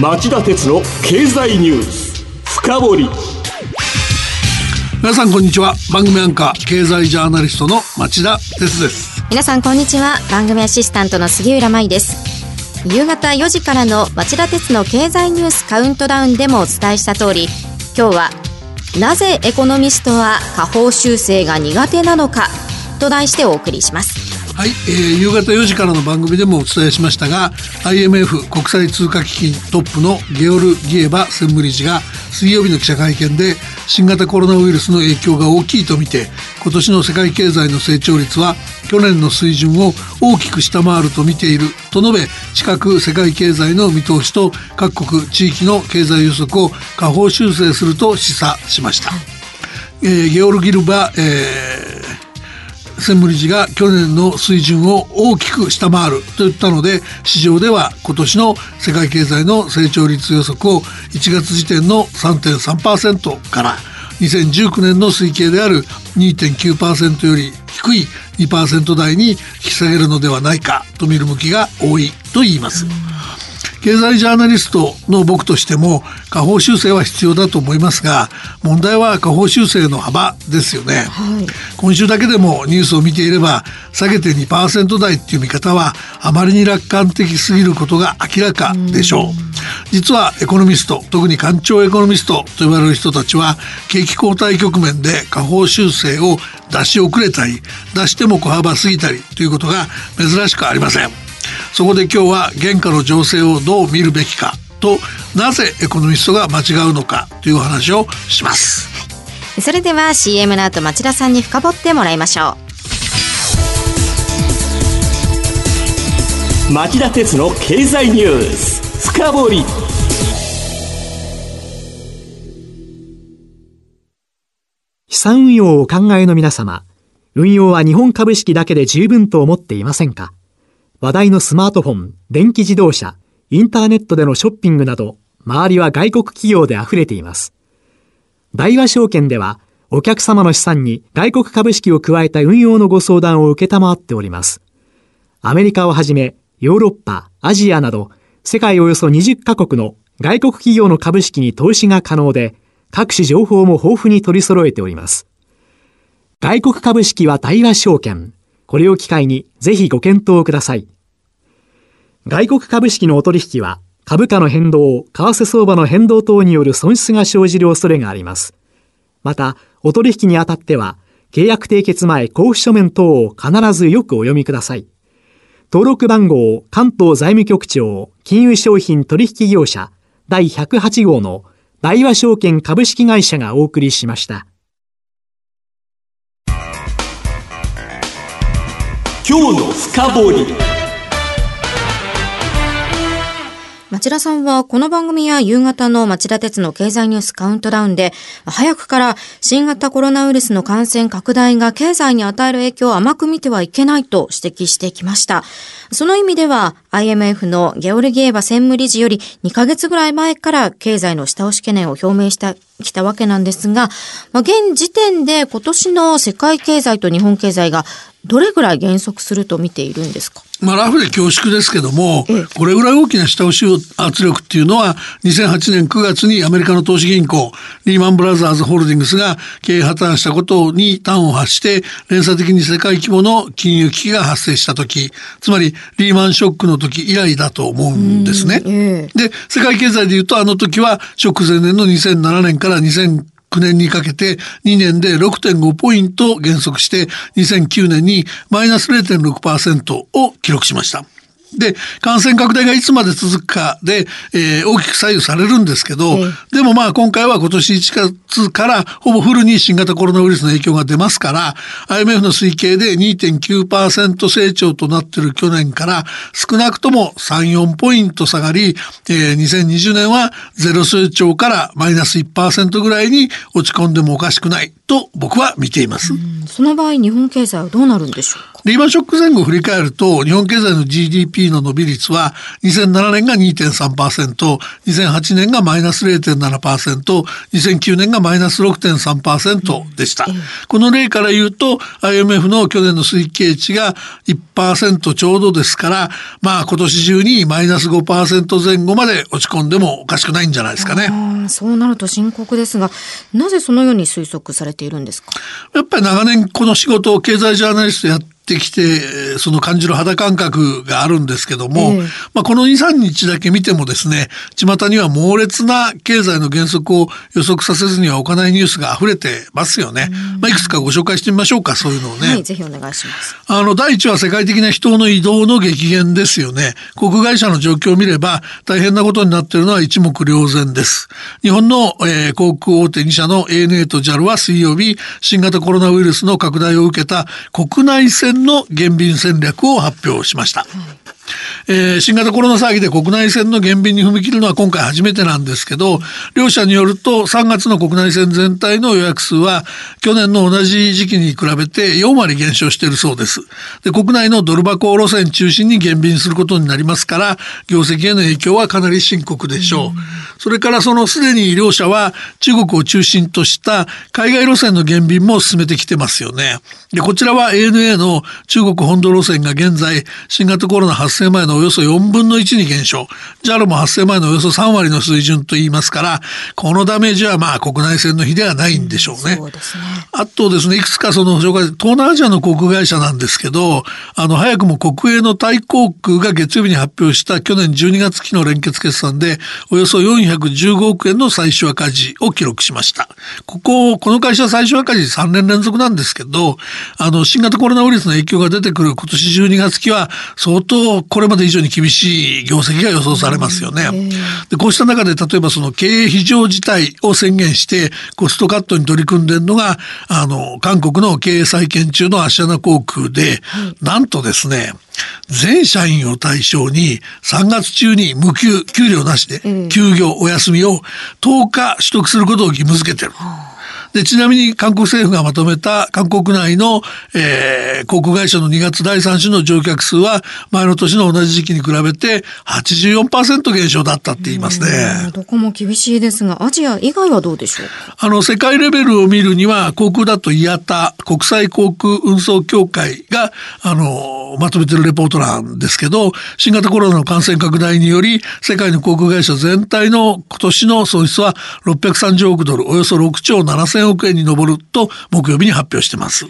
町田鉄の経済ニュース深掘り。皆さんこんにちは。番組アンカー経済ジャーナリストの町田鉄です。皆さんこんにちは。番組アシスタントの杉浦舞です。夕方4時からの町田鉄の経済ニュースカウントダウンでもお伝えした通り今日はなぜエコノミストは下方修正が苦手なのかと題してお送りしますはい、えー、夕方4時からの番組でもお伝えしましたが IMF 国際通貨基金トップのゲオル・ギエバ専務理事が水曜日の記者会見で新型コロナウイルスの影響が大きいと見て今年の世界経済の成長率は去年の水準を大きく下回ると見ていると述べ近く世界経済の見通しと各国地域の経済予測を下方修正すると示唆しました。えー、ゲオル・ギルバ、えー専務理事が去年の水準を大きく下回ると言ったので市場では今年の世界経済の成長率予測を1月時点の3.3%から2019年の推計である2.9%より低い2%台に引き下げるのではないかと見る向きが多いと言います。経済ジャーナリストの僕としても下方修正は必要だと思いますが問題は下方修正の幅ですよね、はい、今週だけでもニュースを見ていれば下げて2%台っていう見方はあまりに楽観的すぎることが明らかでしょう。実はエコノミスト特に官庁エコノミストと呼ばれる人たちは景気後退局面で下方修正を出し遅れたり出しても小幅すぎたりということが珍しくありませんそこで今日は現下の情勢をどう見るべきかとなぜエコノミストが間違うのかという話をします、それでは CM の後町田さんに深掘ってもらいましょう。町田鉄の経済ニュース。深掘り。資産運用をお考えの皆様運用は日本株式だけで十分と思っていませんか？話題のスマートフォン、電気自動車、インターネットでのショッピングなど、周りは外国企業で溢れています。大和証券では、お客様の資産に外国株式を加えた運用のご相談を受けたまわっております。アメリカをはじめ、ヨーロッパ、アジアなど、世界およそ20カ国の外国企業の株式に投資が可能で、各種情報も豊富に取り揃えております。外国株式は大和証券。これを機会にぜひご検討ください。外国株式のお取引は株価の変動、為替相場の変動等による損失が生じる恐れがあります。また、お取引にあたっては、契約締結前交付書面等を必ずよくお読みください。登録番号関東財務局長金融商品取引業者第108号の大和証券株式会社がお送りしました。今日の深掘り町田さんはこの番組や夕方の町田鉄の経済ニュースカウントダウンで早くから新型コロナウイルスの感染拡大が経済に与える影響を甘く見てはいけないと指摘してきました。その意味では IMF のゲオルギエバ専務理事より2ヶ月ぐらい前から経済の下押し懸念を表明したきたわけなんですが、まあ、現時点で今年の世界経済と日本経済がどれぐらい減速すると見ているんですか？まあ、ラフで恐縮ですけども、これぐらい大きな下押し圧力っていうのは、2008年9月にアメリカの投資銀行、リーマンブラザーズホールディングスが経営破綻したことに端を発して、連鎖的に世界規模の金融危機が発生した時、つまりリーマンショックの時以来だと思うんですね。で、世界経済で言うと、あの時はショック前年の2007年から2009 9年にかけて2年で6.5ポイント減速して2009年にマイナス0.6%を記録しました。で感染拡大がいつまで続くかで、えー、大きく左右されるんですけど、でもまあ今回は今年1月からほぼフルに新型コロナウイルスの影響が出ますから IMF の推計で2.9%成長となっている去年から少なくとも34ポイント下がり、えー、2020年はゼロ成長からマイナス1%ぐらいに落ち込んでもおかしくないと僕は見ています。その場合日本経済はどうなるんでしょうか？リーマンショック前後を振り返ると、日本経済の GDP の伸び率は、2007年が2.3%、2008年がマイナス0.7%、2009年がマイナス6.3%でした。この例から言うと、IMF の去年の推計値が1%ちょうどですから、まあ今年中にマイナス5%前後まで落ち込んでもおかしくないんじゃないですかね。そうなると深刻ですが、なぜそのように推測されているんですか？やっぱり長年この仕事を経済ジャーナリストやってってきて、その感じる肌感覚があるんですけども、えー、まあこの2、3日だけ見てもですね、巷には猛烈な経済の減速を予測させずには置かないニュースが溢れてますよね。まあいくつかご紹介してみましょうか、そういうのをね。はい、ぜひお願いします。あの、第一は世界的な人の移動の激減ですよね。航空会社の状況を見れば大変なことになっているのは一目瞭然です。日本の、えー、航空大手2社の ANA と JAL は水曜日、新型コロナウイルスの拡大を受けた国内線の減便戦略を発表しました。えー、新型コロナ騒ぎで国内線の減便に踏み切るのは今回初めてなんですけど、両社によると3月の国内線全体の予約数は去年の同じ時期に比べて4割減少しているそうです。で、国内のドル箱路線中心に減便することになりますから、業績への影響はかなり深刻でしょう。それからそのすでに両社は中国を中心とした海外路線の減便も進めてきてますよね。で、こちらは ANA の中国本土路線が現在新型コロナ発生前のおよそ4分の1に減少。JAL も発生前のおよそ3割の水準と言いますから、このダメージはまあ国内線の比ではないんでしょうね。うん、すねあとですね、いくつかその紹介、東南アジアの航空会社なんですけど、あの、早くも国営のタイ航空が月曜日に発表した去年12月期の連結決算で、およそ415億円の最終赤字を記録しました。ここ、この会社最終赤字3年連続なんですけど、あの、新型コロナウイルスの影響が出てくる今年12月期は、相当これまで以上に厳しい業績が予想されますよね。でこうした中で例えばその経営非常事態を宣言してコストカットに取り組んでるのがあの韓国の経営再建中のアシアナ航空で、なんとですね全社員を対象に3月中に無給給料なしで休業お休みを10日取得することを義務付けてる。で、ちなみに韓国政府がまとめた韓国内の、えー、航空会社の2月第3週の乗客数は前の年の同じ時期に比べて84%減少だったって言いますね。どこも厳しいですが、アジア以外はどうでしょう？あの、世界レベルを見るには、航空だと IATA、国際航空運送協会が、あの、まとめてるレポートなんですけど、新型コロナの感染拡大により、世界の航空会社全体の今年の損失は630億ドル、およそ6兆7000億円に上ると木曜日に発表してます。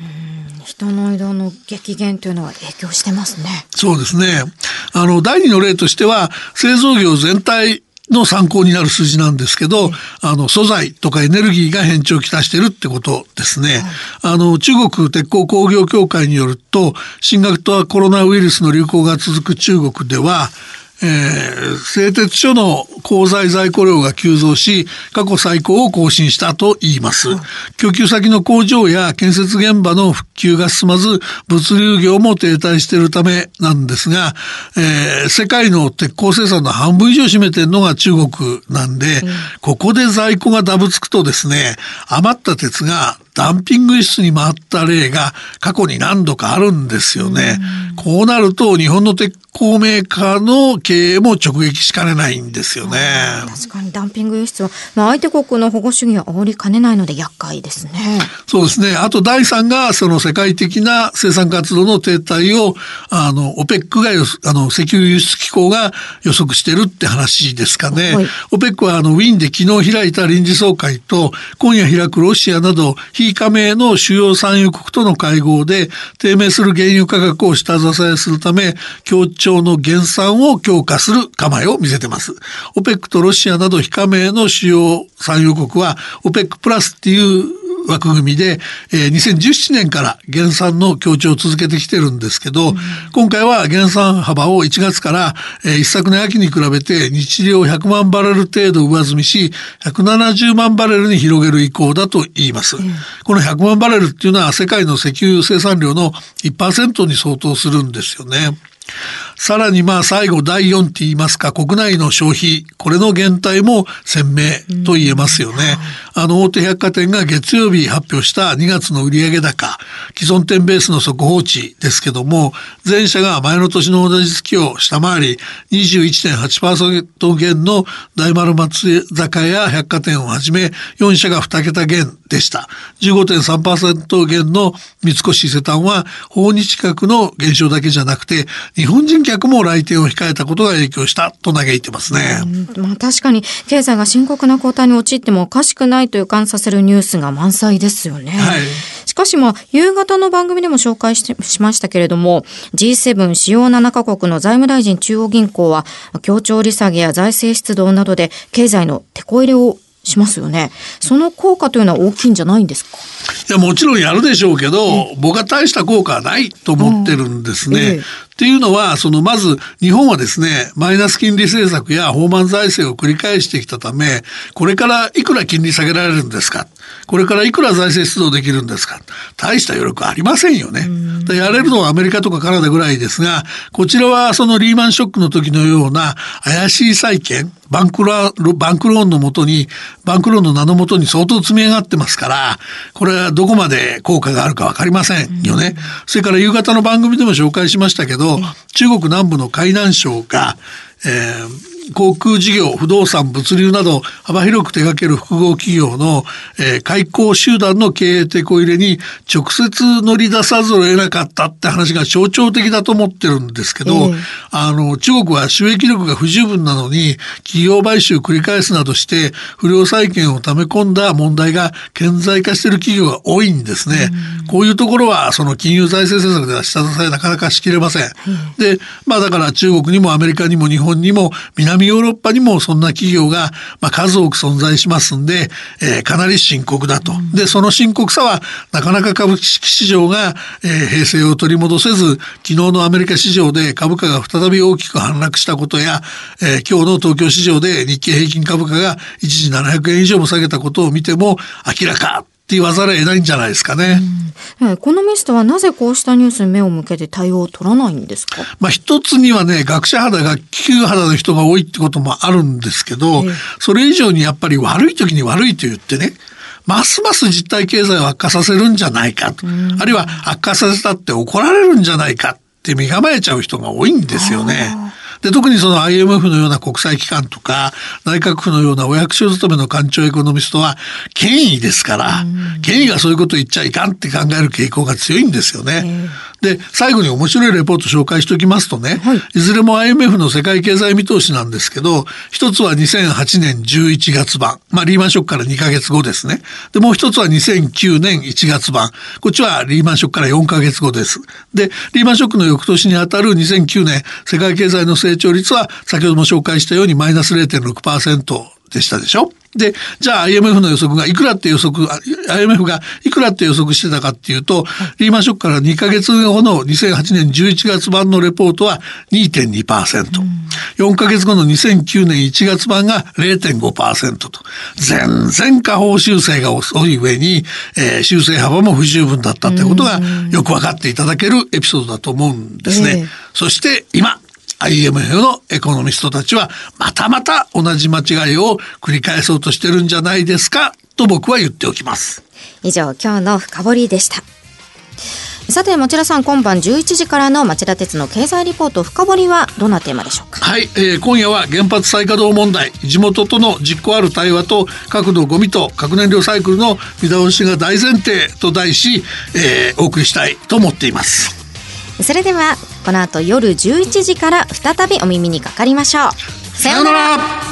人の移動の激減というのは影響してますね。そうですね。あの、第二の例としては、製造業全体の参考になる数字なんですけど、あの、素材とかエネルギーが変調をきたしてるってことですね。あの、中国鉄鋼工業協会によると、新型コロナウイルスの流行が続く中国では、えー、製鉄所の鋼材在庫量が急増し、過去最高を更新したと言います。供給先の工場や建設現場の復旧が進まず、物流業も停滞しているためなんですが、えー、世界の鉄鋼生産の半分以上占めているのが中国なんで、ここで在庫がダブつくとですね、余った鉄がダンピング輸出に回った例が過去に何度かあるんですよね。こうなると日本の鉄鋼メーカーの経営も直撃しかねないんですよね。確かにダンピング輸出は、まあ、相手国の保護主義は煽りかねないので厄介ですね。そうですね。あと第三がその世界的な生産活動の停滞をあの OPEC があの石油輸出機構が予測してるって話ですかね。はい、OPEC はあのウィーンで昨日開いた臨時総会と今夜開くロシアなど非加盟の主要産油国との会合で低迷する原油価格を下支えするため協調の減産を強化する構えを見せてます。OPEC とロシアなど非加盟の主要産油国は OPEC プラスっていう枠組みで、えー、2017年から減産の強調を続けてきてるんですけど、うん、今回は減産幅を1月から、えー、一昨年秋に比べて日量100万バレル程度上積みし、170万バレルに広げる意向だと言います。うん、この100万バレルっていうのは世界の石油生産量の1%に相当するんですよね。さらにまあ最後第4って言いますか国内の消費これの減退も鮮明と言えますよね。あの大手百貨店が月曜日発表した2月の売上高既存店ベースの速報値ですけども全社が前の年の同じ月を下回り21.8%減の大丸松坂屋百貨店をはじめ4社が2桁減でした。15.3%減の三越伊勢丹は訪日客の減少だけじゃなくて日本人客も来店を控えたことが影響したと嘆いてますね。まあ確かに経済が深刻な後退に陥ってもおかしくないと予感させるニュースが満載ですよね。はい。しかしまあ、夕方の番組でも紹介ししましたけれども、G7 主要7カ国の財務大臣中央銀行は、協調利下げや財政出動などで経済の手こ入れをしますよね。その効果というのは大きいんじゃないんですか？いやもちろんやるでしょうけど、僕は大した効果はないと思ってるんですね。ええっていうのは、そのまず日本はですね、マイナス金利政策や放満財政を繰り返してきたため、これからいくら金利下げられるんですか？これからいくら財政出動できるんですか？大した余力ありませんよね。やれるのはアメリカとかカナダぐらいですが、こちらはそのリーマンショックの時のような怪しい債券、バンクロバンクローンのもとに、バンクローンの名のもとに相当積み上がってますから、これはどこまで効果があるかわかりませんよね。それから夕方の番組でも紹介しましたけど、中国南部の海南省が、えー航空事業、不動産、物流など幅広く手掛ける複合企業の、えー、開港集団の経営手こ入れに直接乗り出さざるを得なかったって話が象徴的だと思ってるんですけど、えー、あの、中国は収益力が不十分なのに企業買収を繰り返すなどして不良債権を溜め込んだ問題が顕在化している企業が多いんですね。こういうところはその金融財政政策では下支えなかなかしきれません。で、まあだから中国にもアメリカにも日本にも南南ヨーロッパにもそんな企業が、まあ、数多く存在しますんで、えー、かなり深刻だと。で、その深刻さは、なかなか株式市場が、えー、平静を取り戻せず、昨日のアメリカ市場で株価が再び大きく反落したことや、えー、今日の東京市場で日経平均株価が一時700円以上も下げたことを見ても明らかって言わざるを得ないんじゃないですかね。エコノミストはなぜこうしたニュースに目を向けて対応を取らないんですか？まあ一つにはね、学者肌、学級肌の人が多いってこともあるんですけど、それ以上にやっぱり悪い時に悪いと言ってね、ますます実体経済を悪化させるんじゃないかと、あるいは悪化させたって怒られるんじゃないかって身構えちゃう人が多いんですよね。で、特にその IMF のような国際機関とか、内閣府のようなお役所勤めの官庁エコノミストは、権威ですから、権威がそういうこと言っちゃいかんって考える傾向が強いんですよね。で、最後に面白いレポート紹介しておきますとね、はい、いずれも IMF の世界経済見通しなんですけど、一つは2008年11月版、まあリーマンショックから2ヶ月後ですね。で、もう一つは2009年1月版、こっちはリーマンショックから4ヶ月後です。で、リーマンショックの翌年にあたる2009年世界経済の成長率は先ほども紹介したようにマイナス0.6%でしたでしょ？で、じゃあ IMF の予測がいくらって予測、IMF がいくらって予測してたかっていうと、リーマンショックから2ヶ月後の2008年11月版のレポートは2.2%。4ヶ月後の2009年1月版が0.5%と。全然下方修正が遅い上に、えー、修正幅も不十分だったってことがよく分かっていただけるエピソードだと思うんですね。えー、そして今、IMF のエコノミストたちはまたまた同じ間違いを繰り返そうとしてるんじゃないですかと僕は言っておきます。以上、今日の深掘りでした。さて、町田さん、今晩11時からの町田鉄の経済リポート深掘りはどんなテーマでしょうか？はい、えー、今夜は原発再稼働問題、地元との実行ある対話と核のゴミと核燃料サイクルの見直しが大前提と題し、えー、お送りしたいと思っています。それではこの後夜11時から再びお耳にかかりましょう。さようなら。